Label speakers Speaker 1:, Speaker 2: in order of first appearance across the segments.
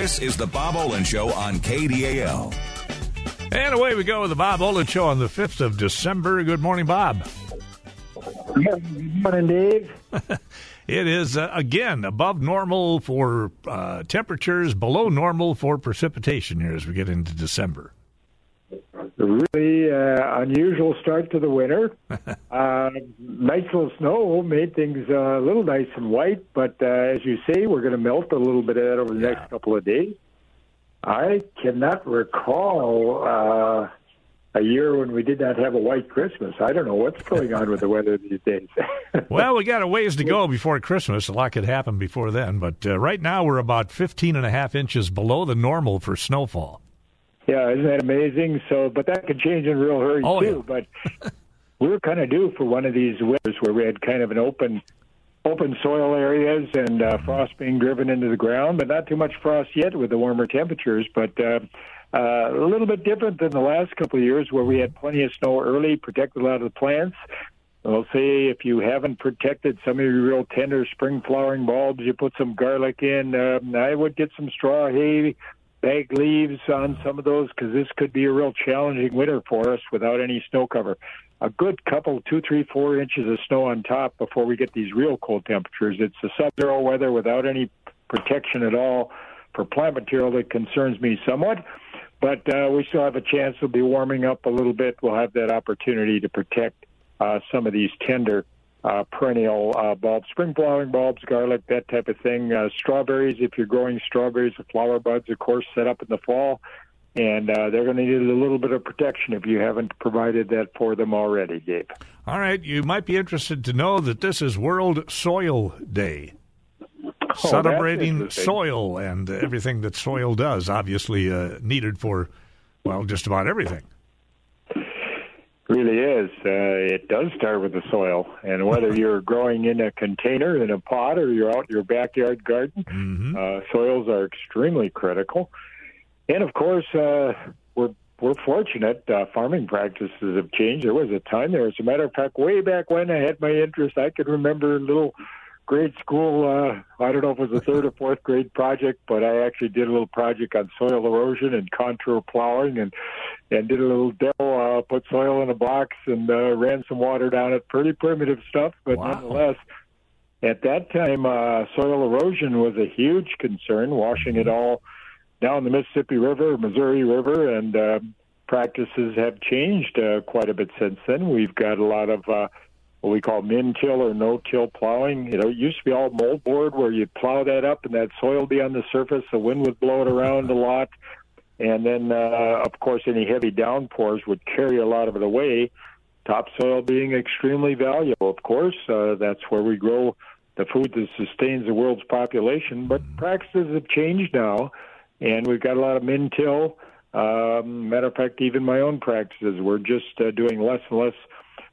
Speaker 1: This is the Bob Olin Show on KDAL.
Speaker 2: And away we go with the Bob Olin Show on the 5th of December. Good morning, Bob.
Speaker 3: Good morning, Dave.
Speaker 2: it is, uh, again, above normal for uh, temperatures, below normal for precipitation here as we get into December.
Speaker 3: A really uh, unusual start to the winter. uh, nice little snow made things uh, a little nice and white, but uh, as you say, we're going to melt a little bit of that over the
Speaker 2: Yeah.
Speaker 3: next couple of days. I cannot recall uh, a year when we did not have a white Christmas. I don't know what's going on with the weather these days.
Speaker 2: Well, we got a ways to go before Christmas. A lot could happen before then. But uh, right now, we're about 15 and a half inches below the normal for snowfall.
Speaker 3: Yeah, isn't that amazing? So, but that could change in a real hurry
Speaker 2: Oh,
Speaker 3: too. But we were kind of due for one of these winters where we had kind of an open, open soil areas and uh, frost being driven into the ground, but not too much frost yet with the warmer temperatures. But uh, uh, a little bit different than the last couple of years where we had plenty of snow early, protected a lot of the plants. I'll say if you haven't protected some of your real tender spring flowering bulbs, you put some garlic in. Um, I would get some straw hay, bag leaves on some of those because this could be a real challenging winter for us without any snow cover. A good couple, two, three, four inches of snow on top before we get these real cold temperatures. It's the sub-zero weather without any protection at all for plant material that concerns me somewhat. But uh, we still have a chance of be warming up a little bit. We'll have that opportunity to protect uh, some of these tender uh, perennial uh, bulbs, spring flowering bulbs, garlic, that type of thing. Uh, strawberries, if you're growing strawberries, the flower buds, of course, set up in the fall. And uh, they're going to need a little bit of protection if you haven't provided that for them already, Dave.
Speaker 2: All right, you might be interested to know that this is World Soil Day. Celebrating soil and everything that soil does, obviously uh, needed for, well, just about everything.
Speaker 3: Really is. Uh, it does start with the soil, and whether you're growing in a container, in a pot, or you're out in your backyard garden,
Speaker 2: hmm
Speaker 3: uh, soils are extremely critical. And of course, uh, we're we're fortunate. Uh, farming practices have changed. There was a time there, as a matter of fact, way back when I had my interest, I could remember little grade school. Uh, I don't know if it was a third or fourth grade project, but I actually did a little project on soil erosion and contour plowing, and and did a little demo. Uh, put soil in a box and uh, ran some water down it. Pretty primitive stuff, but
Speaker 2: Wow.
Speaker 3: nonetheless. At that time, uh, soil erosion was a huge concern, washing it all down the Mississippi River, Missouri River, and uh, practices have changed uh, quite a bit since then. We've got a lot of uh, what we call min-till or no-till plowing. You know, it used to be all moldboard where you plow that up and that soil would be on the surface. The wind would blow it around a lot, and then uh, of course any heavy downpours would carry a lot of it away. Topsoil being extremely valuable, of course. Uh, that's where we grow the food that sustains the world's population. But practices have changed now, and we've got a lot of min-till. Um, matter of fact, even my own practices, we're just uh, doing less and less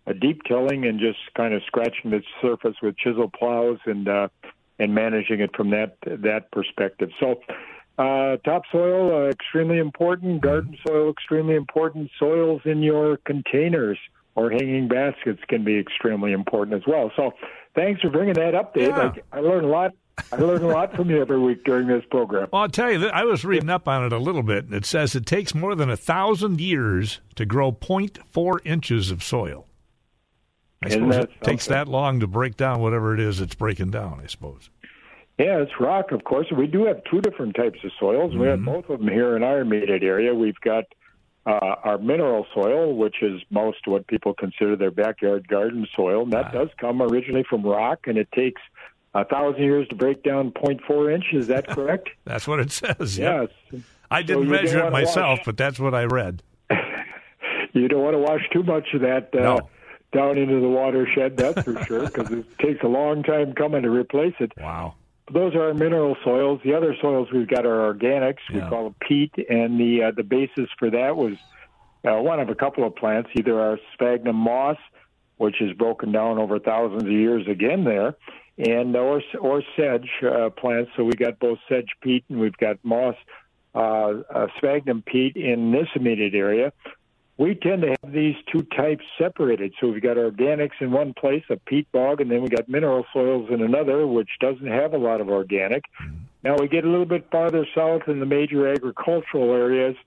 Speaker 3: uh, deep tilling and just kind of scratching the surface with chisel plows and uh, and managing it from that that perspective. So. Uh, topsoil uh, extremely important. Garden soil extremely important. Soils in your containers or hanging baskets can be extremely important as well. So, thanks for bringing that up, Dave.
Speaker 2: Yeah.
Speaker 3: I, I learn a lot. I learn a lot from you every week during this program.
Speaker 2: Well, I'll tell you, I was reading up on it a little bit, and it says it takes more than a thousand years to grow 0.4 inches of soil. I
Speaker 3: Isn't
Speaker 2: suppose it takes that long to break down whatever it is it's breaking down, I suppose.
Speaker 3: Yeah, it's rock, of course. We do have two different types of soils. We have both of them here in our immediate area. We've got uh, our mineral soil, which is most what people consider their backyard garden soil. And that does come originally from rock, and it takes a thousand years to break down 0.4 inch. Is that correct?
Speaker 2: That's what it says.
Speaker 3: yes.
Speaker 2: I didn't measure it myself,
Speaker 3: wash-
Speaker 2: but that's what I read.
Speaker 3: You don't want to wash too much of that uh,
Speaker 2: No.
Speaker 3: Down into the watershed, that's for sure, because it takes a long time coming to replace it.
Speaker 2: Wow.
Speaker 3: Those are our mineral soils. The other soils we've got are organics. We
Speaker 2: Yeah.
Speaker 3: call them peat, and the uh, the basis for that was uh, one of a couple of plants, either our sphagnum moss, which is broken down over thousands of years again there, and or or sedge uh, plants. So we got both sedge peat and we've got moss, uh, uh, sphagnum peat in this immediate area. We tend to have these two types separated. So we've got organics in one place, a peat bog, and then we've got mineral soils in another, which doesn't have a lot of organic. Now we get a little bit farther south in the major agricultural areas,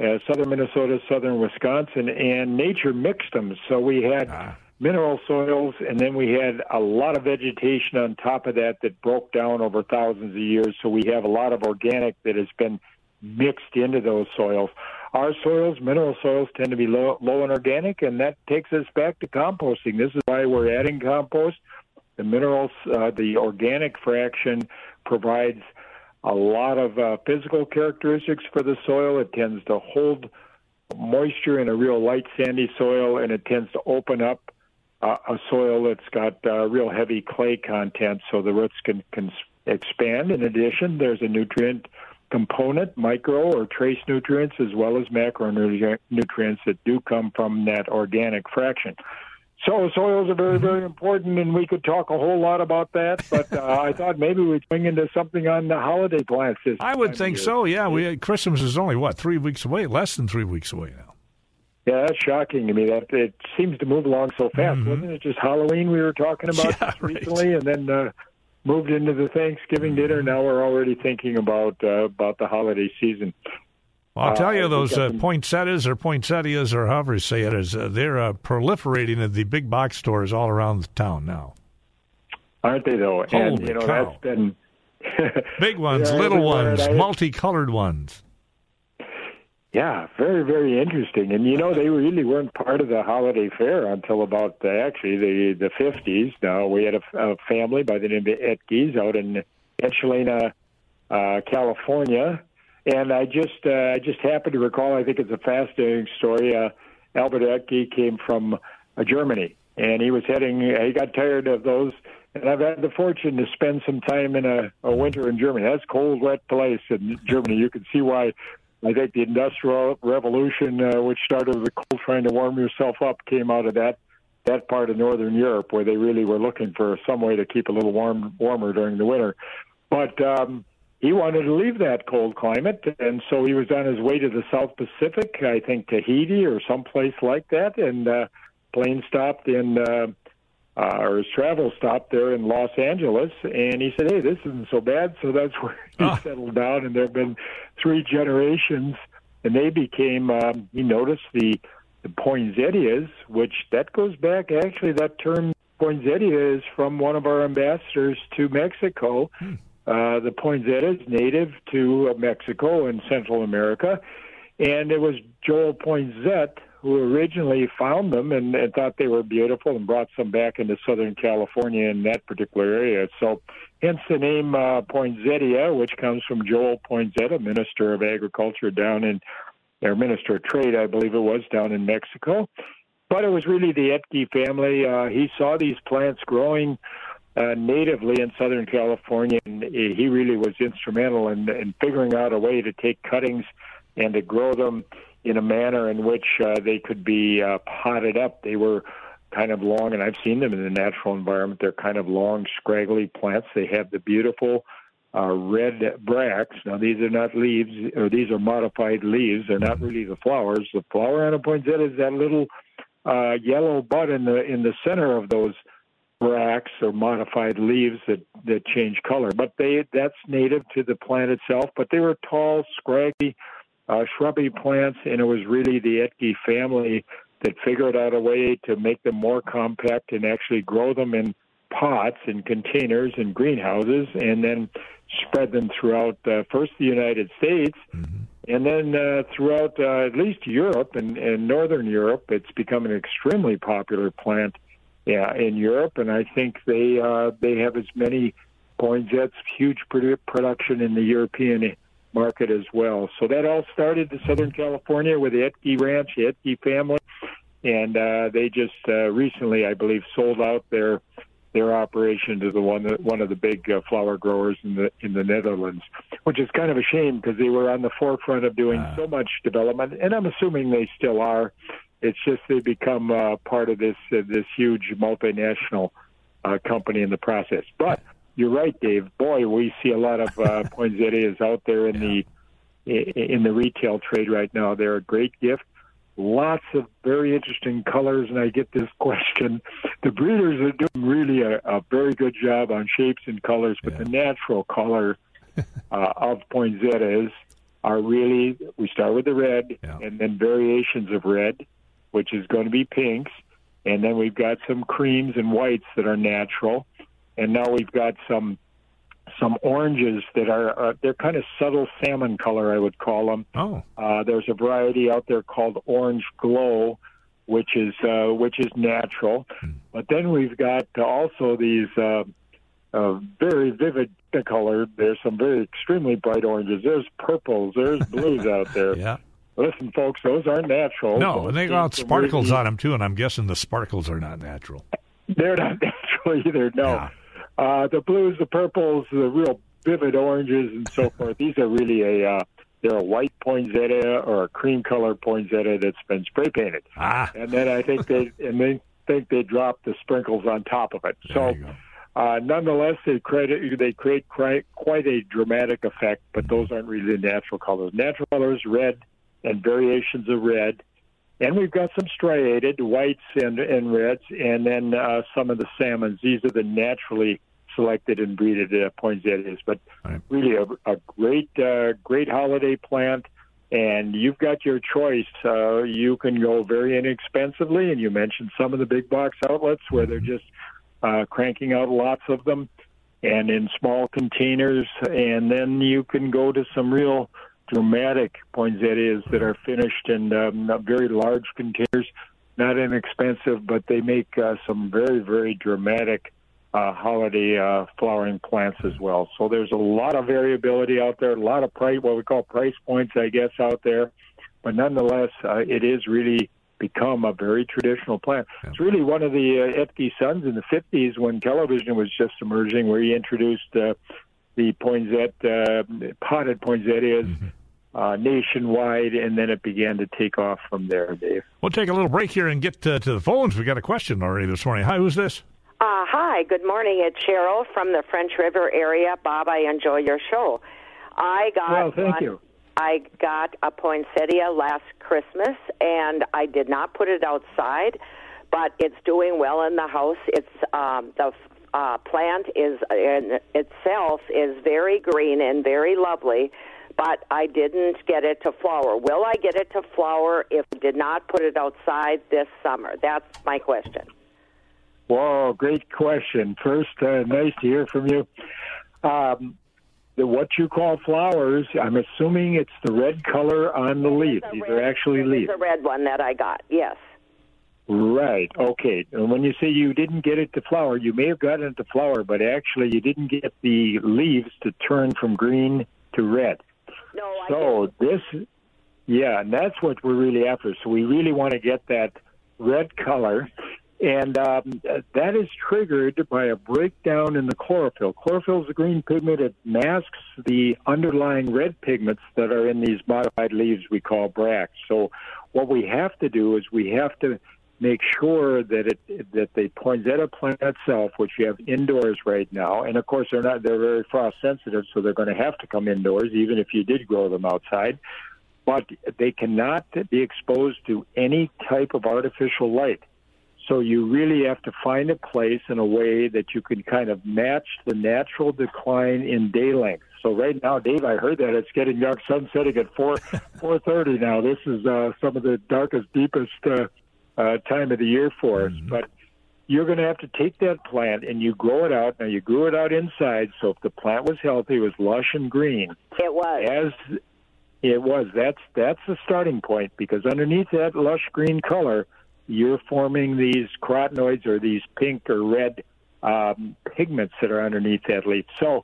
Speaker 3: uh, southern Minnesota, southern Wisconsin, and nature mixed them. So we had ah. mineral soils, and then we had a lot of vegetation on top of that that broke down over thousands of years. So we have a lot of organic that has been mixed into those soils. Our soils, mineral soils, tend to be low, low in organic, and that takes us back to composting. This is why we're adding compost. The minerals, uh, the organic fraction provides a lot of uh, physical characteristics for the soil. It tends to hold moisture in a real light sandy soil, and it tends to open up uh, a soil that's got uh, real heavy clay content, so the roots can, can expand. In addition, there's a nutrient component, micro or trace nutrients, as well as macronutrients that do come from that organic fraction. So soils are very, very important, and we could talk a whole lot about that. But uh, I thought maybe we'd swing into something on the holiday plants. This
Speaker 2: I would think so. Yeah, we Christmas is only what three weeks away, less than three weeks away now.
Speaker 3: Yeah, that's shocking to me. That it seems to move along so fast. Mm-hmm. Wasn't it just Halloween we were talking about yeah, recently, right. and then uh, moved into the Thanksgiving dinner. Now we're already thinking about uh, about the holiday season.
Speaker 2: Well, I'll tell you, uh, those uh, poinsettias or poinsettias or however you say it is, uh, they're uh, proliferating at the big box stores all around the town now.
Speaker 3: Aren't they though?
Speaker 2: Holy
Speaker 3: and you know
Speaker 2: cow.
Speaker 3: that's been
Speaker 2: big ones, yeah, little ones, multicolored ones.
Speaker 3: Yeah, very, very interesting. And you know, they really weren't part of the holiday fair until about the, actually the the fifties. Now we had a, a family by the name of Etges out in Etchelena, uh, California, and I just uh, I just happened to recall. I think it's a fascinating story. Uh, Albert Ecke came from uh, Germany, and he was heading. He got tired of those. And I've had the fortune to spend some time in a, a winter in Germany. That's cold, wet place in Germany. You can see why I think the Industrial Revolution, uh, which started with the coal trying to warm yourself up, came out of that that part of Northern Europe where they really were looking for some way to keep a little warm warmer during the winter. But um, he wanted to leave that cold climate, and so he was on his way to the South Pacific, I think Tahiti or someplace like that, and uh, plane stopped in. Uh, uh, or his travel stop there in Los Angeles, and he said, "Hey, this isn't so bad." So that's where he ah. settled down, and there have been three generations, and they became. Um, he noticed the the poinsettias, which that goes back actually. That term poinsettia is from one of our ambassadors to Mexico. Hmm. Uh, the poinsettia is native to uh, Mexico and Central America, and it was Joel Poinsett who originally found them and, and thought they were beautiful and brought some back into Southern California in that particular area. So, hence the name uh, poinsettia, which comes from Joel Poinsett, Minister of Agriculture down in, or Minister of Trade, I believe it was, down in Mexico. But it was really the Ecke family. Uh, he saw these plants growing uh, natively in Southern California, and he really was instrumental in, in figuring out a way to take cuttings and to grow them in a manner in which uh, they could be uh, potted up. They were kind of long, and I've seen them in the natural environment. They're kind of long, scraggly plants. They have the beautiful uh, red bracts. Now, these are not leaves, or these are modified leaves. They're not really the flowers. The flower on a poinsettia is that little uh, yellow bud in the in the center of those bracts or modified leaves that that change color. But they that's native to the plant itself. But they were tall, scraggy uh, shrubby plants, and it was really the Ecke family that figured out a way to make them more compact and actually grow them in pots and containers and greenhouses, and then spread them throughout uh, first the United States, mm-hmm. and then uh, throughout uh, at least Europe and, and Northern Europe. It's become an extremely popular plant yeah, in Europe, and I think they uh, they have as many poinsettias, huge produ- production in the European market as well. So that all started in Southern California with the Ecke Ranch, the Ecke family, and uh, they just uh, recently, I believe, sold out their their operation to the one that, one of the big uh, flower growers in the in the Netherlands, which is kind of a shame because they were on the forefront of doing uh. so much development, and I'm assuming they still are. It's just they become uh, part of this uh, this huge multinational uh, company in the process. But you're right, Dave. Boy, we see a lot of uh, poinsettias out there in yeah. the in the retail trade right now. They're a great gift. lots of very interesting colors, and I get this question. The breeders are doing really a, a very good job on shapes and colors, but
Speaker 2: Yeah.
Speaker 3: the natural color uh, of poinsettias are really we start with the red
Speaker 2: Yeah.
Speaker 3: and then variations of red, which is going to be pinks, and then we've got some creams and whites that are natural, and now we've got some some oranges that are uh, they're kind of subtle salmon color, I would call them.
Speaker 2: Oh,
Speaker 3: Uh, there's a variety out there called Orange Glow, which is uh, which is natural. But then we've got also these uh, uh, very vivid color. There's some very extremely bright oranges. There's purples. There's blues out there.
Speaker 2: yeah.
Speaker 3: Listen, folks, those aren't natural.
Speaker 2: No, and they got sparkles
Speaker 3: really-
Speaker 2: on them too, and I'm guessing the sparkles are not natural.
Speaker 3: They're not natural either. No.
Speaker 2: Yeah.
Speaker 3: Uh, the blues, the purples, the real vivid oranges, and so forth. These are really a uh, they're a white poinsettia or a cream color poinsettia that's been spray painted.
Speaker 2: Ah,
Speaker 3: and then I think they and they think they drop the sprinkles on top of it.
Speaker 2: there
Speaker 3: So, uh, nonetheless, they create they create quite, quite a dramatic effect. But those aren't really the natural colors. Natural colors, red and variations of red, and we've got some striated whites and and reds, and then uh, some of the salmons. These are the naturally selected and breeded uh, poinsettias. But
Speaker 2: Right.
Speaker 3: really, a, a great uh, great holiday plant and you've got your choice. Uh, you can go very inexpensively, and you mentioned some of the big box outlets where they're just uh, cranking out lots of them, and in small containers. And then you can go to some real dramatic poinsettias that are finished in um, very large containers, not inexpensive, but they make uh, some very very dramatic uh, holiday uh, flowering plants as well. So there's a lot of variability out there, a lot of price, what we call price points, I guess, out there. But nonetheless, uh, it is really become a very traditional plant. It's really one of the uh, Ecke sons in the 50s when television was just emerging, where he introduced uh, the poinset, uh, potted poinsettias. Uh, nationwide, and then it began to take off from there, Dave.
Speaker 2: We'll take a little break here and get uh, to the phones. We got a question already this morning. Hi, who's this?
Speaker 4: Uh, hi, good morning. It's Cheryl from the French River area. Bob, I enjoy your show. I got
Speaker 3: Well, thank
Speaker 4: one-
Speaker 3: you.
Speaker 4: I got a poinsettia last Christmas, and I did not put it outside, but it's doing well in the house. It's um, the uh, plant is in itself is very green and very lovely, but I didn't get it to flower. Will I get it to flower if I did not put it outside this summer? That's my question.
Speaker 3: Whoa, great question. First, uh, nice to hear from you. Um, the, what you call flowers, I'm assuming it's the red color on the leaf. These
Speaker 4: red-
Speaker 3: are actually leaves.
Speaker 4: The red one that I got. Yes.
Speaker 3: Right. Okay. And when you say you didn't get it to flower, you may have gotten it to flower, but actually you didn't get the leaves to turn from green to red.
Speaker 4: No, I
Speaker 3: So this, yeah, and that's what we're really after. So we really want to get that red color, and um, that is triggered by a breakdown in the chlorophyll. Chlorophyll is a green pigment. It masks the underlying red pigments that are in these modified leaves we call bracts. So what we have to do is we have to make sure that it that the poinsettia plant itself, which you have indoors right now, and of course they're not they're very frost sensitive, so they're going to have to come indoors, even if you did grow them outside. But they cannot be exposed to any type of artificial light. So you really have to find a place in a way that you can kind of match the natural decline in day length. So right now, Dave, I heard that it's getting dark, sun setting at four four thirty now. This is uh, some of the darkest, deepest uh, uh, time of the year for us. But you're going to have to take that plant and you grow it out. Now you grew it out inside, so if the plant was healthy, it was lush and green.
Speaker 4: It was.
Speaker 3: As it was, that's that's the starting point because underneath that lush green color, you're forming these carotenoids or these pink or red um, pigments that are underneath that leaf. So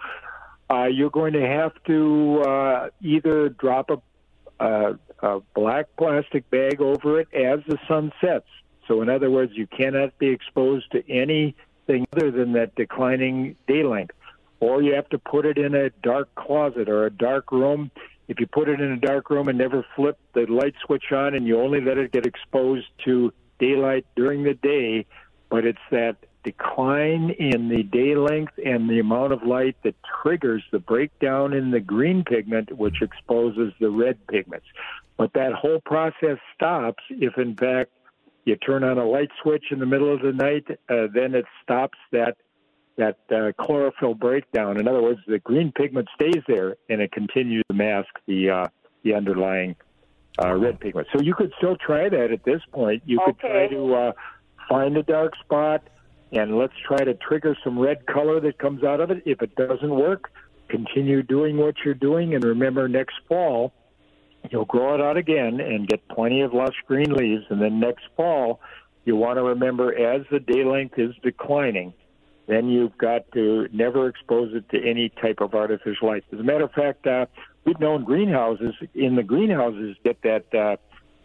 Speaker 3: uh, you're going to have to uh, either drop a, a, a black plastic bag over it as the sun sets. So in other words, you cannot be exposed to anything other than that declining day length. Or you have to put it in a dark closet or a dark room. If you put it in a dark room and never flip the light switch on and you only let it get exposed to daylight during the day, but it's that decline in the day length and the amount of light that triggers the breakdown in the green pigment, which exposes the red pigments. But that whole process stops if, in fact, you turn on a light switch in the middle of the night, uh, then it stops that that uh, chlorophyll breakdown. In other words, the green pigment stays there and it continues to mask the uh, the underlying uh, red pigment. So you could still try that at this point. You could try to uh, find a dark spot and let's try to trigger some red color that comes out of it. If it doesn't work, continue doing what you're doing and remember next fall you'll grow it out again and get plenty of lush green leaves and then next fall you want to remember as the day length is declining then you've got to never expose it to any type of artificial light. As a matter of fact, uh, we've known greenhouses in the greenhouses get that uh,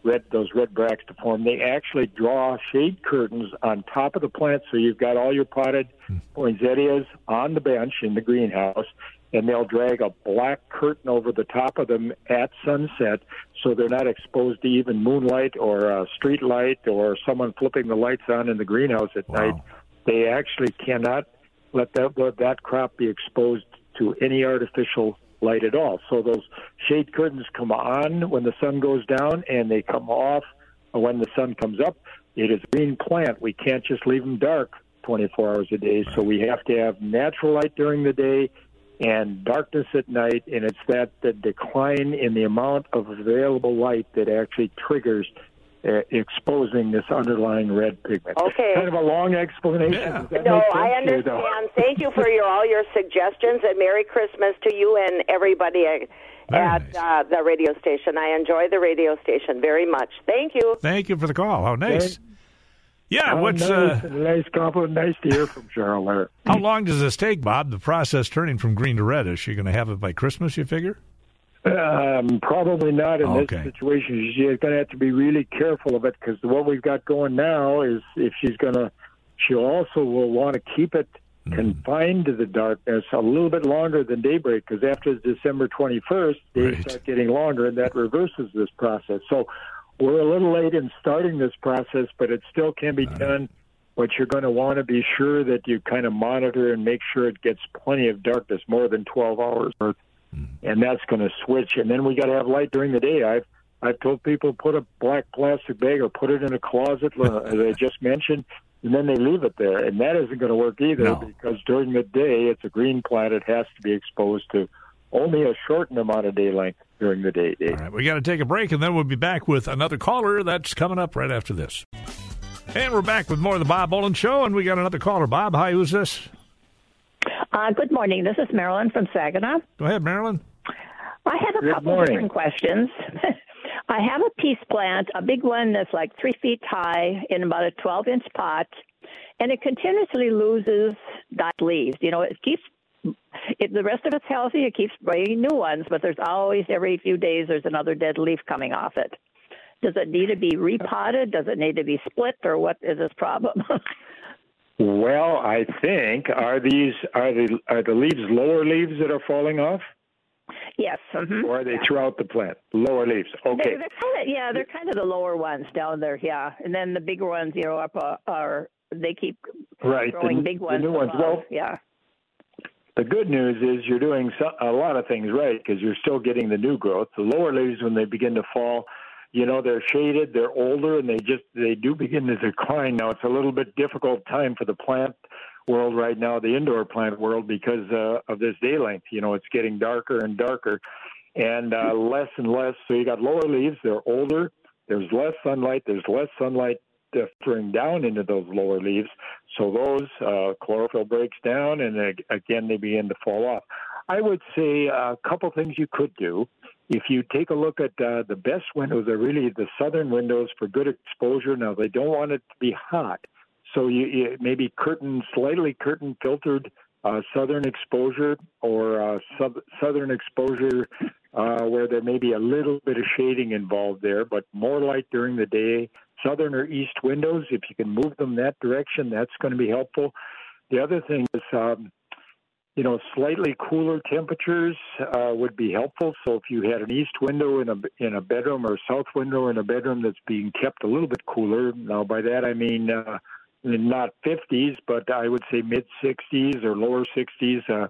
Speaker 3: red those red bracts to form. They actually draw shade curtains on top of the plant, so you've got all your potted poinsettias on the bench in the greenhouse, and they'll drag a black curtain over the top of them at sunset, so they're not exposed to even moonlight or uh, street light or someone flipping the lights on in the greenhouse at
Speaker 2: Wow.
Speaker 3: night they actually cannot let that let that crop be exposed to any artificial light at all. So those shade curtains come on when the sun goes down, and they come off when the sun comes up. It is a green plant. We can't just leave them dark 24 hours a day. So we have to have natural light during the day and darkness at night. And it's that the decline in the amount of available light that actually triggers uh, exposing this underlying red pigment.
Speaker 4: Okay.
Speaker 3: Kind of a long explanation.
Speaker 2: Yeah.
Speaker 4: No, I
Speaker 3: to you,
Speaker 4: understand. Thank you for your all your suggestions, and Merry Christmas to you and everybody at,
Speaker 2: nice.
Speaker 4: uh, the radio station. I enjoy the radio station very much. Thank you.
Speaker 2: Thank you for the call. How nice.
Speaker 3: Okay.
Speaker 2: Yeah,
Speaker 3: Oh,
Speaker 2: what's
Speaker 3: nice,
Speaker 2: uh,
Speaker 3: nice compliment. Nice to hear from Cheryl there.
Speaker 2: how long does this take, Bob? The process turning from green to red. Is she going to have it by Christmas? You figure?
Speaker 3: Um, probably not in
Speaker 2: Okay.
Speaker 3: this situation. She's going to have to be really careful of it because what we've got going now is if she's going to, she also will want to keep it
Speaker 2: Mm-hmm.
Speaker 3: confined to the darkness a little bit longer than daybreak because after December 21st, days
Speaker 2: Right.
Speaker 3: start getting longer and that reverses this process. So we're a little late in starting this process, but it still can be done. But you're going to want to be sure that you kind of monitor and make sure it gets plenty of darkness, more than 12 hours worth and that's going to switch. And then we got to have light during the day. I've I've told people put a black plastic bag or put it in a closet, uh, as I just mentioned, and then they leave it there, and that isn't going to work either
Speaker 2: No.
Speaker 3: because during the day it's a green plant. It has to be exposed to only a shortened amount of day length during the day.
Speaker 2: All right, we got to take a break, and then we'll be back with another caller. That's coming up right after this. And we're back with more of the Bob Olin Show, and we got another caller. Bob, hi, who's this?
Speaker 5: Uh, good morning. This is Marilyn from Saginaw.
Speaker 2: Go ahead, Marilyn.
Speaker 5: I have a
Speaker 3: Good
Speaker 5: couple
Speaker 3: morning.
Speaker 5: different questions. I have a peace plant, a big one that's like three feet high in about a 12 inch pot, and it continuously loses dot leaves. You know, it keeps if the rest of it's healthy. It keeps bringing new ones, but there's always every few days there's another dead leaf coming off it. Does it need to be repotted? Does it need to be split, or what is this problem?
Speaker 3: Well, I think are these are the are the leaves lower leaves that are falling off,
Speaker 5: yes. hmm
Speaker 3: or are they throughout the plant? Lower leaves. Okay.
Speaker 5: They're, they're kind of yeah, they're kind of the lower ones down there, yeah, and then the bigger ones, you know, up uh, are they keep
Speaker 3: Right. The,
Speaker 5: growing big
Speaker 3: the
Speaker 5: ones.
Speaker 3: new ones.
Speaker 5: above,
Speaker 3: Well,
Speaker 5: yeah,
Speaker 3: The good news is you're doing so, a lot of things right because you're still getting the new growth. The lower leaves, when they begin to fall, you know they're shaded, they're older, and they just they do begin to decline. Now it's a little bit difficult time for the plant world right now, the indoor plant world, because uh, of this day length. You know it's getting darker and darker, and uh, less and less. So you got lower leaves, they're older. There's less sunlight. There's less sunlight filtering down into those lower leaves. So those uh, chlorophyll breaks down, and uh, again they begin to fall off. I would say a couple things you could do. If you take a look at uh, the best windows, are really the southern windows for good exposure. Now they don't want it to be hot, so you, you maybe curtain slightly curtain filtered uh, southern exposure or uh, sub, southern exposure uh, where there may be a little bit of shading involved there, but more light during the day. Southern or east windows, if you can move them that direction, that's going to be helpful. The other thing is, um, you know, slightly cooler temperatures uh, would be helpful. So if you had an east window in a in a bedroom or a south window in a bedroom that's being kept a little bit cooler, now by that I mean uh, not 50s, but I would say mid 60s or lower 60s. Uh,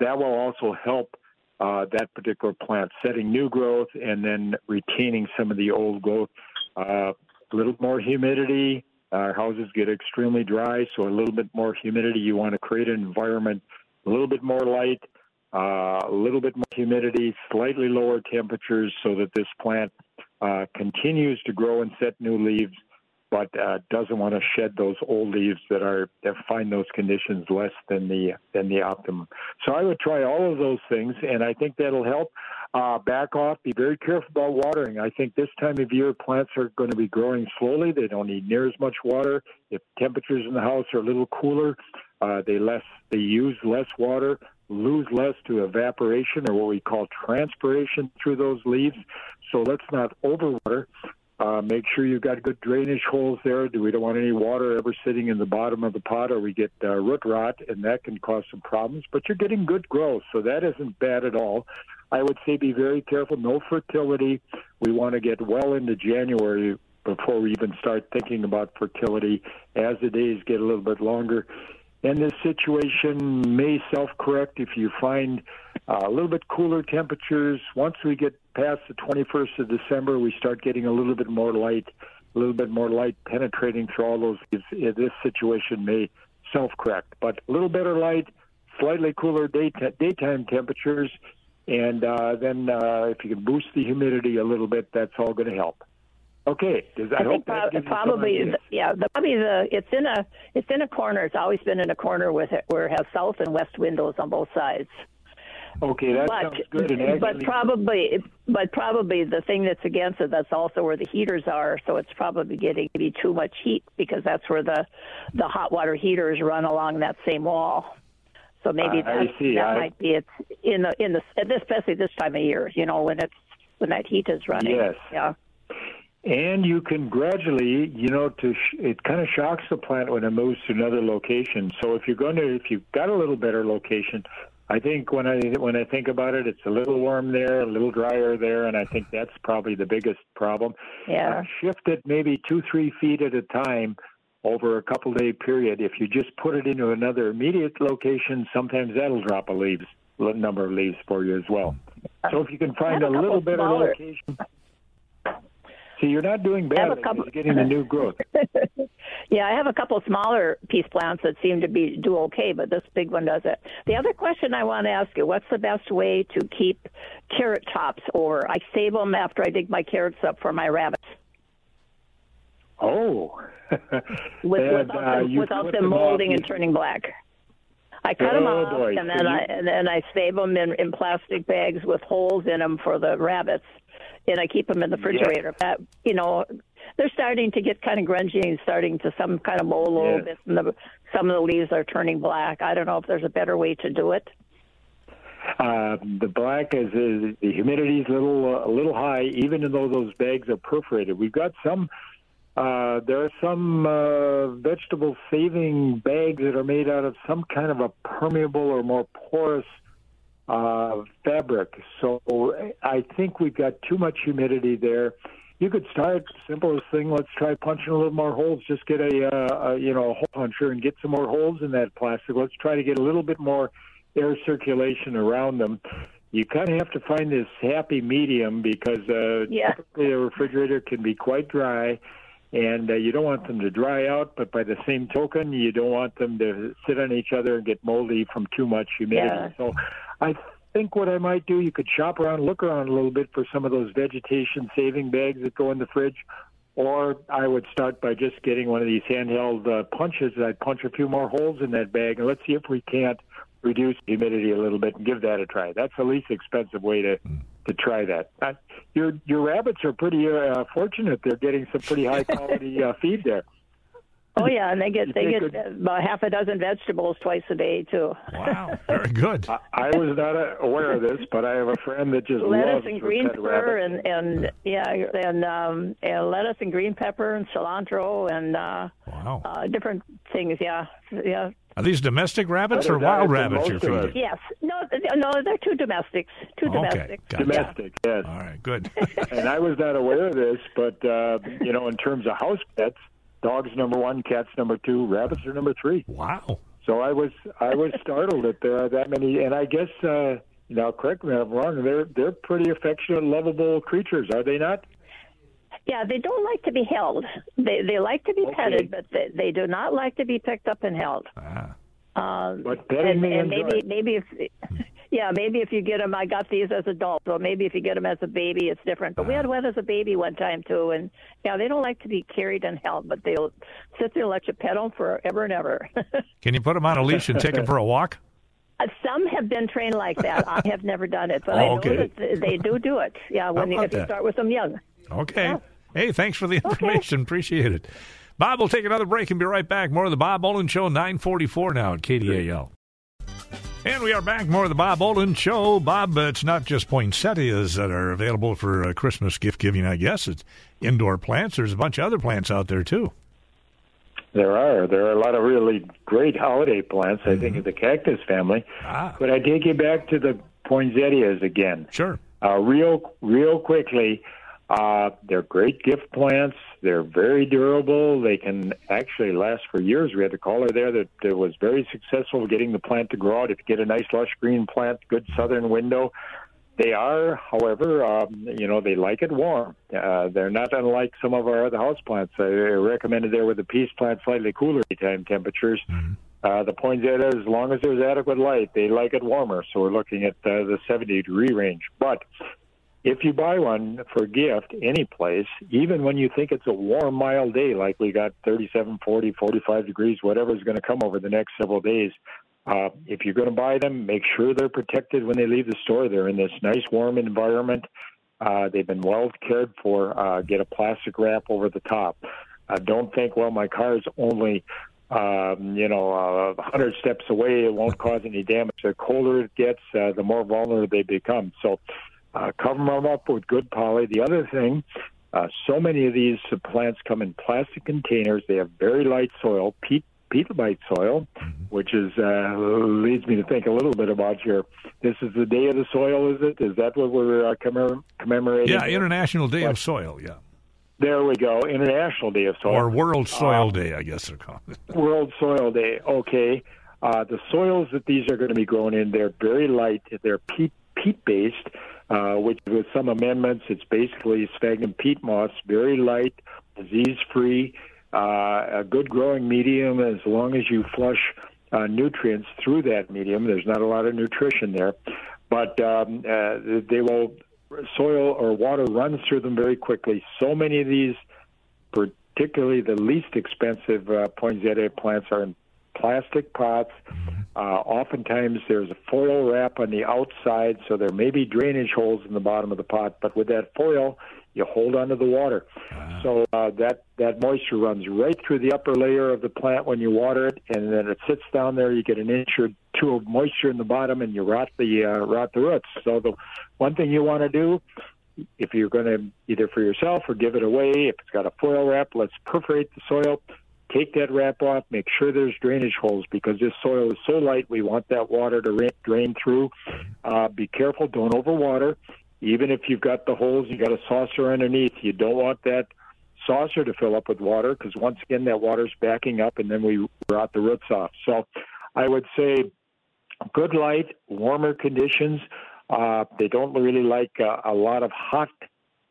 Speaker 3: that will also help uh, that particular plant, setting new growth and then retaining some of the old growth. Uh, a little more humidity. Our houses get extremely dry, so a little bit more humidity. You want to create an environment, a little bit more light, uh, a little bit more humidity, slightly lower temperatures, so that this plant uh, continues to grow and set new leaves but uh, doesn't want to shed those old leaves that are that find those conditions less than the than the optimum. So I would try all of those things, and I think that'll help. Uh, back off. Be very careful about watering. I think this time of year plants are going to be growing slowly. They don't need near as much water. If temperatures in the house are a little cooler, uh, they less they use less water, lose less to evaporation or what we call transpiration through those leaves. So let's not overwater. Uh, make sure you've got good drainage holes there. We don't want any water ever sitting in the bottom of the pot, or we get uh, root rot, and that can cause some problems. But you're getting good growth, so that isn't bad at all. I would say be very careful. No fertility. We want to get well into January before we even start thinking about fertility. As the days get a little bit longer, and this situation may self correct if you find uh, a little bit cooler temperatures. Once we get past the 21st of December, we start getting a little bit more light, a little bit more light penetrating through all those. This situation may self correct, but a little better light, slightly cooler day daytime temperatures, and uh, then uh, if you can boost the humidity a little bit, that's all going to help. Okay. Does I, I think pro-
Speaker 5: probably yeah. The, probably the it's in a it's in a corner. It's always been in a corner with it where it has south and west windows on both sides.
Speaker 3: Okay, that
Speaker 5: but,
Speaker 3: sounds good. And actually,
Speaker 5: but probably, but probably the thing that's against it, that's also where the heaters are. So it's probably getting to be too much heat because that's where the the hot water heaters run along that same wall. So maybe
Speaker 3: that,
Speaker 5: that
Speaker 3: I,
Speaker 5: might be it's in the in the especially this time of year. You know when it's when that heat is running.
Speaker 3: Yes.
Speaker 5: Yeah
Speaker 3: and you can gradually, you know, to sh- it kind of shocks the plant when it moves to another location. So if you're going to, if you've got a little better location, I think when I when I think about it, it's a little warm there, a little drier there, and I think that's probably the biggest problem.
Speaker 5: Yeah.
Speaker 3: Uh, shift it maybe two three feet at a time over a couple day period. If you just put it into another immediate location, sometimes that'll drop a leaves a number of leaves for you as well. So if you can find a, a little better smaller. location. You're not doing bad. Couple... You're getting the new growth.
Speaker 5: yeah, I have a couple smaller peace plants that seem to be do okay, but this big one does it. The other question I want to ask you: What's the best way to keep carrot tops over? I save them after I dig my carrots up for my rabbits.
Speaker 3: Oh,
Speaker 5: With, and, without uh, them, without them molding and turning black. I cut
Speaker 3: oh,
Speaker 5: them off,
Speaker 3: boy.
Speaker 5: and then you... I and then I save them in, in plastic bags with holes in them for the rabbits and I keep them in the refrigerator. But you know, they're starting to get kind of grungy and starting to some kind of mold a little bit, and the, some of the leaves are turning black. I don't know if there's a better way to do it.
Speaker 3: Uh, the black is, is the humidity is a little uh, a little high, even though those bags are perforated. We've got some. Uh, there are some uh, vegetable saving bags that are made out of some kind of a permeable or more porous uh, fabric. So I think we've got too much humidity there. You could start simplest thing. Let's try punching a little more holes. Just get a, uh, a you know a hole puncher and get some more holes in that plastic. Let's try to get a little bit more air circulation around them. You kind of have to find this happy medium because uh,
Speaker 5: yeah.
Speaker 3: typically a refrigerator can be quite dry, and uh, you don't want them to dry out. But by the same token, you don't want them to sit on each other and get moldy from too much humidity.
Speaker 5: Yeah.
Speaker 3: So I think what I might do, you could shop around, look around a little bit for some of those vegetation saving bags that go in the fridge. Or I would start by just getting one of these handheld uh, punches. I'd punch a few more holes in that bag, and let's see if we can't reduce humidity a little bit and give that a try. That's the least expensive way to to try that. Uh, your your rabbits are pretty uh, fortunate; they're getting some pretty high quality uh, feed there.
Speaker 5: Oh yeah, and they get they get about half a dozen vegetables twice a day too.
Speaker 2: Wow, very good.
Speaker 3: I, I was not aware of this, but I have a friend that just
Speaker 5: lettuce
Speaker 3: loves
Speaker 5: and green pepper and and yeah and um and lettuce and green pepper and cilantro and uh,
Speaker 2: wow
Speaker 5: uh, different things. Yeah, yeah.
Speaker 2: Are these domestic rabbits or wild rabbits you're feeding?
Speaker 5: Yes. No, no, they're two domestics. Two
Speaker 2: okay.
Speaker 5: domestics.
Speaker 2: Gotcha.
Speaker 3: Domestic, yes.
Speaker 2: All right, good.
Speaker 3: and I was not aware of this, but uh, you know, in terms of house pets, Dogs number one, cats number two, rabbits are number three.
Speaker 2: Wow.
Speaker 3: So I was I was startled that there are that many, and I guess uh, you know, correct me if I'm wrong. They're they're pretty affectionate, lovable creatures, are they not?
Speaker 5: Yeah, they don't like to be held. They they like to be
Speaker 3: Okay.
Speaker 5: petted, but they, they do not like to be picked up and held.
Speaker 2: Ah.
Speaker 5: Um,
Speaker 3: But petting
Speaker 5: and, and maybe maybe if yeah maybe if you get them, I got these as adults, so maybe if you get them as a baby, it's different. But we had one as a baby one time too, and yeah, they don't like to be carried and held, but they'll sit there and let you pet them forever and ever.
Speaker 2: Can you put them on a leash and take them for a walk?
Speaker 5: Uh, Some have been trained like that. I have never done it, but
Speaker 2: Oh,
Speaker 5: I know
Speaker 2: okay.
Speaker 5: that they do do it. Yeah, when you, if you start with them young.
Speaker 2: Okay.
Speaker 5: Yeah.
Speaker 2: Hey, thanks for the information. Appreciate it. Bob we'll take another break and be right back. More of the Bob Olin Show, 944 now at KDAL. And we are back. More of the Bob Olin Show. Bob, uh, it's not just poinsettias that are available for uh, Christmas gift giving, I guess. It's indoor plants. There's a bunch of other plants out there, too.
Speaker 3: There are there are a lot of really great holiday plants. I think of the cactus family.
Speaker 2: Ah.
Speaker 3: But I take you back to the poinsettias again.
Speaker 2: Sure.
Speaker 3: Uh, real, real quickly, uh, they're great gift plants. They're very durable. They can actually last for years. We had a caller there that, that was very successful getting the plant to grow out. If you get a nice lush green plant, good southern window. They are, however, um, you know, they like it warm. Uh, they're not unlike some of our other house plants. I recommended there with the peace plant slightly cooler daytime temperatures. Uh, the poinsettia, as long as there's adequate light, they like it warmer. So we're looking at uh, the 70 degree range. But if you buy one for gift any place, even when you think it's a warm, mild day, like we got 37, 40, 45 degrees, whatever is going to come over the next several days, uh, if you're going to buy them, make sure they're protected when they leave the store. They're in this nice, warm environment. Uh, they've been well cared for. Uh, get a plastic wrap over the top. Uh, don't think, well, my car's only, um, you know, a 100 steps away. It won't cause any damage. The colder it gets, uh, the more vulnerable they become. So uh, cover them up with good poly. The other thing, uh, so many of these plants come in plastic containers. They have very light soil, peat peatobite soil, which is uh, leads me to think a little bit about your. This is the day of the soil, is it? Is that what we're uh, commem- commemorating?
Speaker 2: Yeah, International Day of Soil, yeah.
Speaker 3: There we go. International Day of Soil.
Speaker 2: Or World Soil Day, I guess they're called.
Speaker 3: World Soil Day. Okay. Uh, the soils that these are going to be grown in, they're very light. They're peat peat based, uh, which with some amendments, it's basically sphagnum peat moss, very light, disease free, uh, a good growing medium as long as you flush uh, nutrients through that medium. There's not a lot of nutrition there, but um, uh, they will soil or water runs through them very quickly. So many of these particularly the least expensive uh, poinsettia plants are in plastic pots. Uh, oftentimes there's a foil wrap on the outside, so there may be drainage holes in the bottom of the pot, but with that foil, you hold onto the water. So uh, that, that moisture runs right through the upper layer of the plant when you water it, and then it sits down there. You get an inch or two of moisture in the bottom, and you rot the, uh, rot the roots. So the one thing you want to do if you're going to either for yourself or give it away, if it's got a foil wrap, let's perforate the soil, take that wrap off, make sure there's drainage holes because this soil is so light, we want that water to ra- drain through. Uh, be careful, don't overwater. Even if you've got the holes, you got a saucer underneath, you don't want that saucer to fill up with water because once again, that water's backing up and then we rot the roots off. So I would say good light, warmer conditions. Uh, they don't really like uh, a lot of hot,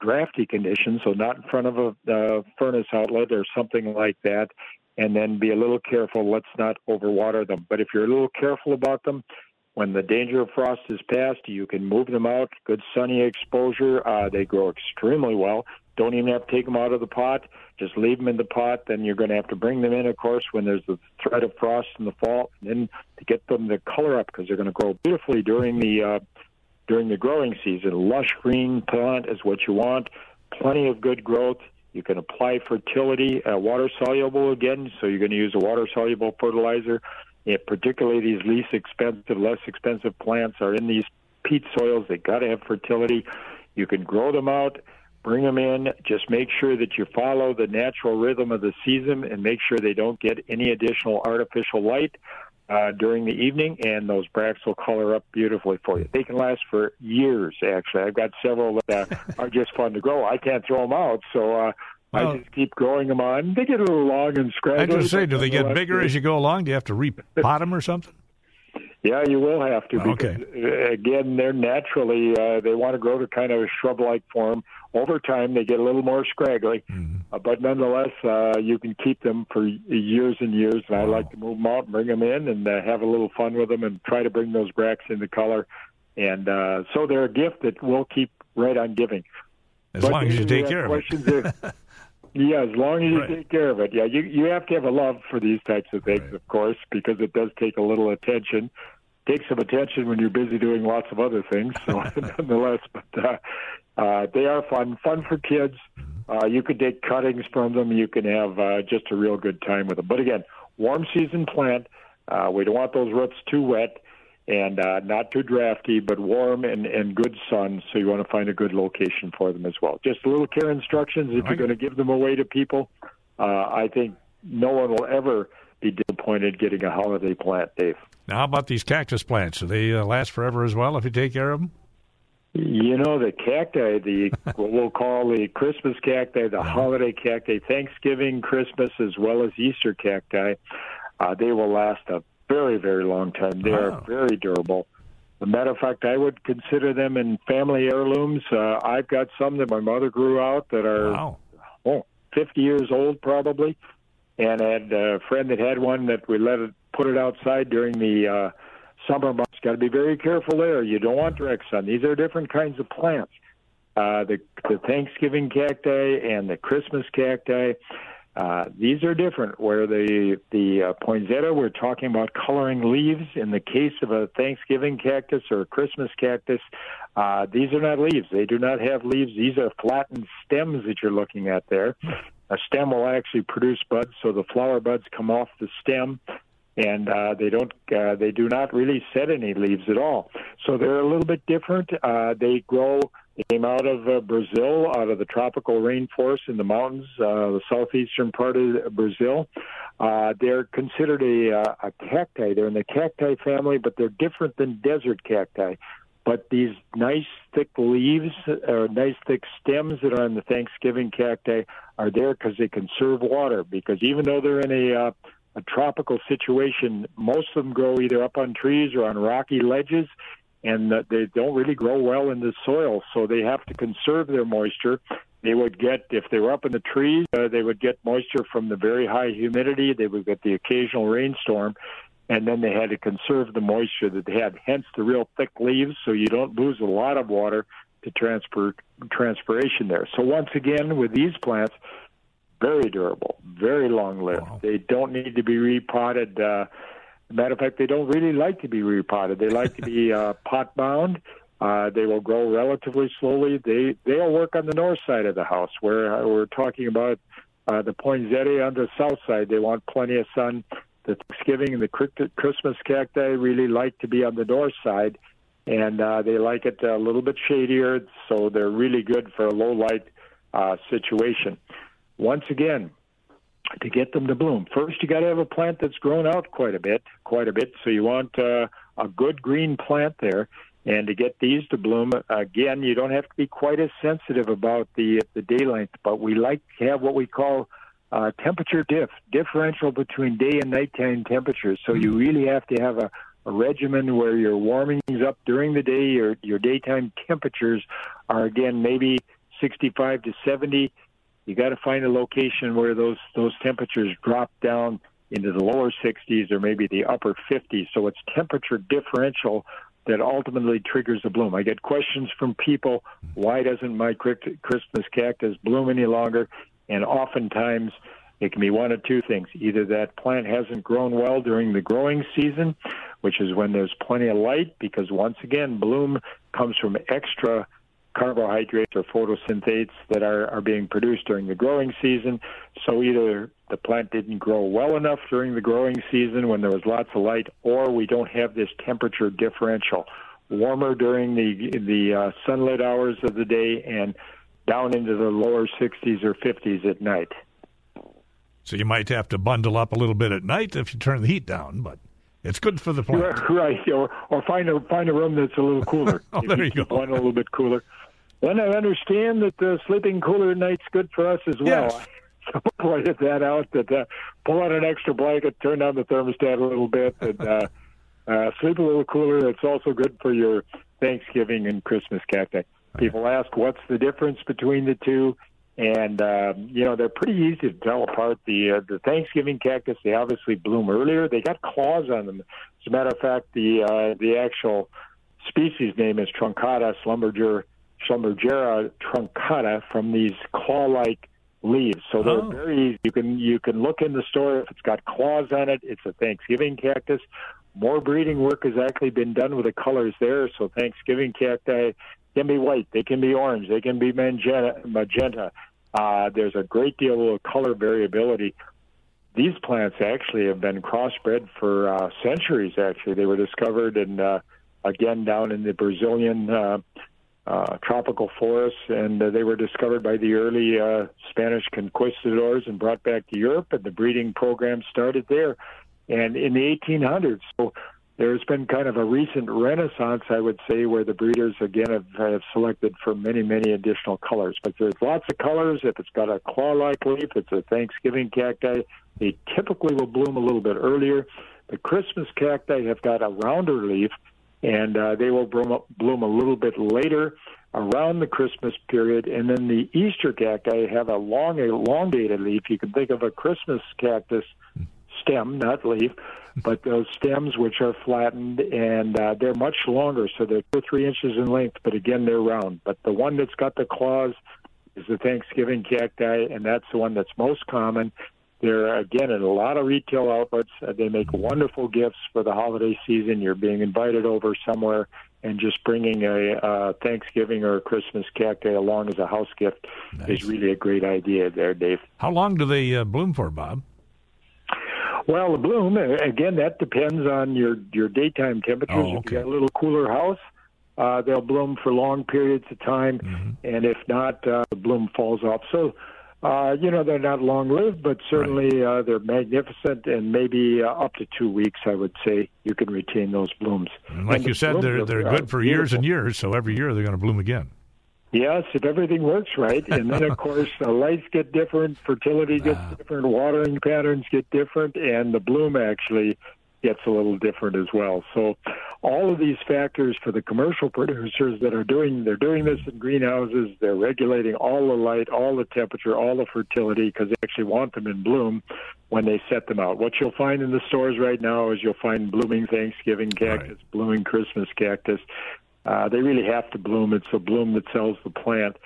Speaker 3: drafty conditions, so not in front of a uh, furnace outlet or something like that. And then be a little careful. Let's not overwater them. But if you're a little careful about them, when the danger of frost is past, you can move them out. Good sunny exposure. Uh, they grow extremely well. Don't even have to take them out of the pot. Just leave them in the pot. Then you're going to have to bring them in, of course, when there's the threat of frost in the fall. And then to get them to color up because they're going to grow beautifully during the uh, during the growing season. Lush green plant is what you want. Plenty of good growth. You can apply fertility, uh, water soluble again. So you're going to use a water soluble fertilizer. Yeah, particularly these least expensive, less expensive plants are in these peat soils. They got to have fertility. You can grow them out, bring them in. Just make sure that you follow the natural rhythm of the season and make sure they don't get any additional artificial light uh, during the evening, and those bracts will color up beautifully for you. They can last for years, actually. I've got several that uh, are just fun to grow. I can't throw them out, so uh,
Speaker 2: Well-
Speaker 3: I just keep growing them on. They get a little long and scraggly.
Speaker 2: I just say, do they get bigger as you go along? Do you have to repot them or something?
Speaker 3: Yeah, you will have to.
Speaker 2: Okay.
Speaker 3: Because, uh, again, they're naturally uh, they want to grow to kind of a shrub-like form. Over time, they get a little more scraggly,
Speaker 2: Mm-hmm.
Speaker 3: uh, but nonetheless, uh, you can keep them for years and years. And I like to move them out and bring them in and uh, have a little fun with them and try to bring those bracts into color. And uh, so they're a gift that we'll keep right on giving.
Speaker 2: As
Speaker 3: But
Speaker 2: long as you take care of it.
Speaker 3: yeah, as long as you
Speaker 2: Right.
Speaker 3: take care of it. Yeah, you you have to have a love for these types of things,
Speaker 2: Right.
Speaker 3: of course, because it does take a little attention. Take some attention when you're busy doing lots of other things. So, nonetheless, but uh, uh, they are fun, fun for kids. Uh, you can take cuttings from them. You can have uh, just a real good time with them. But again, warm season plant. Uh, we don't want those roots too wet and uh, not too drafty, but warm and, and good sun. So you want to find a good location for them as well. Just a little care instructions if you're going to give them away to people. Uh, I think no one will ever be disappointed getting a holiday plant, Dave.
Speaker 2: Now, how about these cactus plants? Do they uh, last forever as well if you take care of them?
Speaker 3: You know the cacti, the what we'll call the Christmas cacti, the holiday cacti, Thanksgiving, Christmas, as well as Easter cacti, uh, they will last a very, very long time. They
Speaker 2: Wow.
Speaker 3: are very durable. As a matter of fact, I would consider them in family heirlooms. Uh, I've got some that my mother grew out that are
Speaker 2: Wow.
Speaker 3: oh, 50 years old probably, and I had a friend that had one that we let it put it outside during the uh, summer months. Got to be very careful there. You don't want direct sun. These are different kinds of plants. Uh, the the Thanksgiving cacti and the Christmas cacti. Uh, these are different. Where the the uh, poinsettia, we're talking about coloring leaves. In the case of a Thanksgiving cactus or a Christmas cactus, uh, these are not leaves. They do not have leaves. These are flattened stems that you're looking at there. A stem will actually produce buds, so the flower buds come off the stem, and uh, they don't. Uh, they do not really set any leaves at all. So they're a little bit different. Uh, they grow. Came out of uh, Brazil, out of the tropical rainforest in the mountains, uh, the southeastern part of Brazil. Uh, they're considered a, uh, a cacti. They're in the cacti family, but they're different than desert cacti. But these nice thick leaves, or nice thick stems that are on the Thanksgiving cacti, are there because they conserve water. Because even though they're in a uh, a tropical situation, most of them grow either up on trees or on rocky ledges, and uh, they don't really grow well in the soil. So they have to conserve their moisture. They would get, if they were up in the trees, uh, they would get moisture from the very high humidity. They would get the occasional rainstorm, and then they had to conserve the moisture that they had. Hence the real thick leaves, so you don't lose a lot of water to transfer transpiration there. So once again, with these plants, very durable, very long lived.
Speaker 2: Wow.
Speaker 3: They don't need to be repotted. Uh, matter of fact, they don't really like to be repotted. They like to be uh, pot bound. Uh, they will grow relatively slowly. They they'll work on the north side of the house, where uh, we're talking about uh, the poinsettia on the south side. They want plenty of sun. The Thanksgiving and the Chri- Christmas cacti really like to be on the north side, and uh, they like it a little bit shadier, so they're really good for a low light uh, situation. Once again, to get them to bloom, first you got to have a plant that's grown out quite a bit, quite a bit. So you want uh, a good green plant there, and to get these to bloom, again, you don't have to be quite as sensitive about the the day length, but we like to have what we call uh, temperature diff, differential between day and nighttime temperatures. So you really have to have a, a regimen where your warmings up during the day, your your daytime temperatures are again maybe 65 to 70. You got to find a location where those those temperatures drop down into the lower 60s or maybe the upper 50s. So it's temperature differential that ultimately triggers the bloom. I get questions from people, why doesn't my Christmas cactus bloom any longer? And oftentimes it can be one of two things. Either that plant hasn't grown well during the growing season, which is when there's plenty of light, because once again, bloom comes from extra carbohydrates or photosynthates that are, are being produced during the growing season. So either the plant didn't grow well enough during the growing season when there was lots of light, or we don't have this temperature differential. Warmer during the the uh, sunlit hours of the day and down into the lower 60s or 50s at night.
Speaker 2: So you might have to bundle up a little bit at night if you turn the heat down, but it's good for the plant.
Speaker 3: Right, or or find a find a room that's a little cooler.
Speaker 2: Oh,
Speaker 3: If
Speaker 2: there you
Speaker 3: keep
Speaker 2: go.
Speaker 3: One a little bit cooler. Then I understand that the sleeping cooler at night's good for us as well.
Speaker 2: Yes.
Speaker 3: So pointed that out that uh, pull out an extra blanket, turn down the thermostat a little bit, and uh, uh, sleep a little cooler. It's also good for your Thanksgiving and Christmas cacti. People ask what's the difference between the two, and um, you know they're pretty easy to tell apart. The uh, the Thanksgiving cactus they obviously bloom earlier. They got claws on them. As a matter of fact, the uh, the actual species name is Truncata Schlumberger Schlumbergera truncata from these claw-like leaves. So they're
Speaker 2: Oh.
Speaker 3: very easy. You can you can look in the store if it's got claws on it. It's a Thanksgiving cactus. More breeding work has actually been done with the colors there. So Thanksgiving cacti can be white, they can be orange, they can be magenta. magenta. Uh, there's a great deal of color variability. These plants actually have been crossbred for uh, centuries. Actually, they were discovered and uh, again down in the Brazilian uh, tropical forests, and uh, they were discovered by the early uh, Spanish conquistadors and brought back to Europe, and the breeding program started there. And in the 1800s, so there's been kind of a recent renaissance, I would say, where the breeders again have, have selected for many, many additional colors. But there's lots of colors. If it's got a claw-like leaf, it's a Thanksgiving cacti. They typically will bloom a little bit earlier. The Christmas cacti have got a rounder leaf, and uh, they will bloom, bloom a little bit later around the Christmas period. And then the Easter cacti have a long, elongated leaf. You can think of a Christmas cactus stem, not leaf, but those stems which are flattened and uh, they're much longer, so they're two or three inches in length, but again, they're round. But the one that's got the claws is the Thanksgiving cacti, and that's the one that's most common. They're again in a lot of retail outlets. Uh, they make wonderful gifts for the holiday season. You're being invited over somewhere and just bringing a uh, Thanksgiving or a Christmas cacti along as a house gift is really a great idea there, Dave.
Speaker 2: How long do they uh, bloom for, Bob?
Speaker 3: Well, the bloom uh, again that depends on your your daytime temperatures.
Speaker 2: Oh,
Speaker 3: If
Speaker 2: okay.
Speaker 3: you got a little cooler house, uh, they'll bloom for long periods of time,
Speaker 2: Mm-hmm.
Speaker 3: and if not, uh, the bloom falls off. So. Uh, you know they're not long lived, but certainly uh, they're magnificent, and maybe uh, up to two weeks, I would say, you can retain those blooms.
Speaker 2: And like
Speaker 3: And
Speaker 2: you said, they're they're good for years and years. So every year they're going to bloom again.
Speaker 3: Yes, if everything works right, and then of course the lights get different, fertility gets
Speaker 2: Ah.
Speaker 3: different, watering patterns get different, and the bloom actually gets a little different as well. So, all of these factors for the commercial producers that are doing they're doing this in greenhouses, they're regulating all the light, all the temperature, all the fertility because they actually want them in bloom when they set them out. What you'll find in the stores right now is you'll find blooming Thanksgiving cactus,
Speaker 2: Right.
Speaker 3: blooming Christmas cactus. Uh, they really have to bloom. It's the bloom that sells the plant.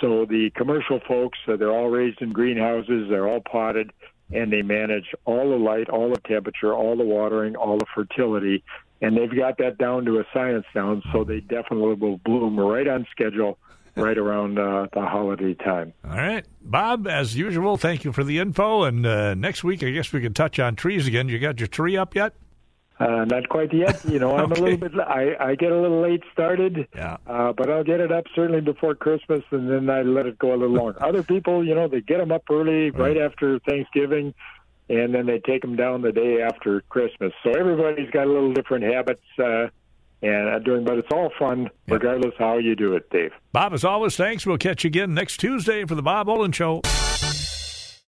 Speaker 3: So the commercial folks, uh, they're all raised in greenhouses. They're all potted, and they manage all the light, all the temperature, all the watering, all the fertility, and they've got that down to a science now. So they definitely will bloom right on schedule, right around uh, the holiday time.
Speaker 2: All right, Bob. As usual, thank you for the info. And uh, next week, I guess we can touch on trees again. You got your tree up yet?
Speaker 3: Uh, not quite yet. You know, I'm
Speaker 2: Okay.
Speaker 3: a little bit. I, I get a little late started.
Speaker 2: Yeah.
Speaker 3: Uh, but I'll get it up certainly before Christmas, and then I let it go a little longer. Other people, you know, they get them up early, right after Thanksgiving, and then they take them down the day after Christmas. So everybody's got a little different habits, uh, and uh, doing, but it's all fun,
Speaker 2: Yeah.
Speaker 3: regardless how you do it, Dave.
Speaker 2: Bob, as always, thanks. We'll catch you again next Tuesday for the Bob Olin Show.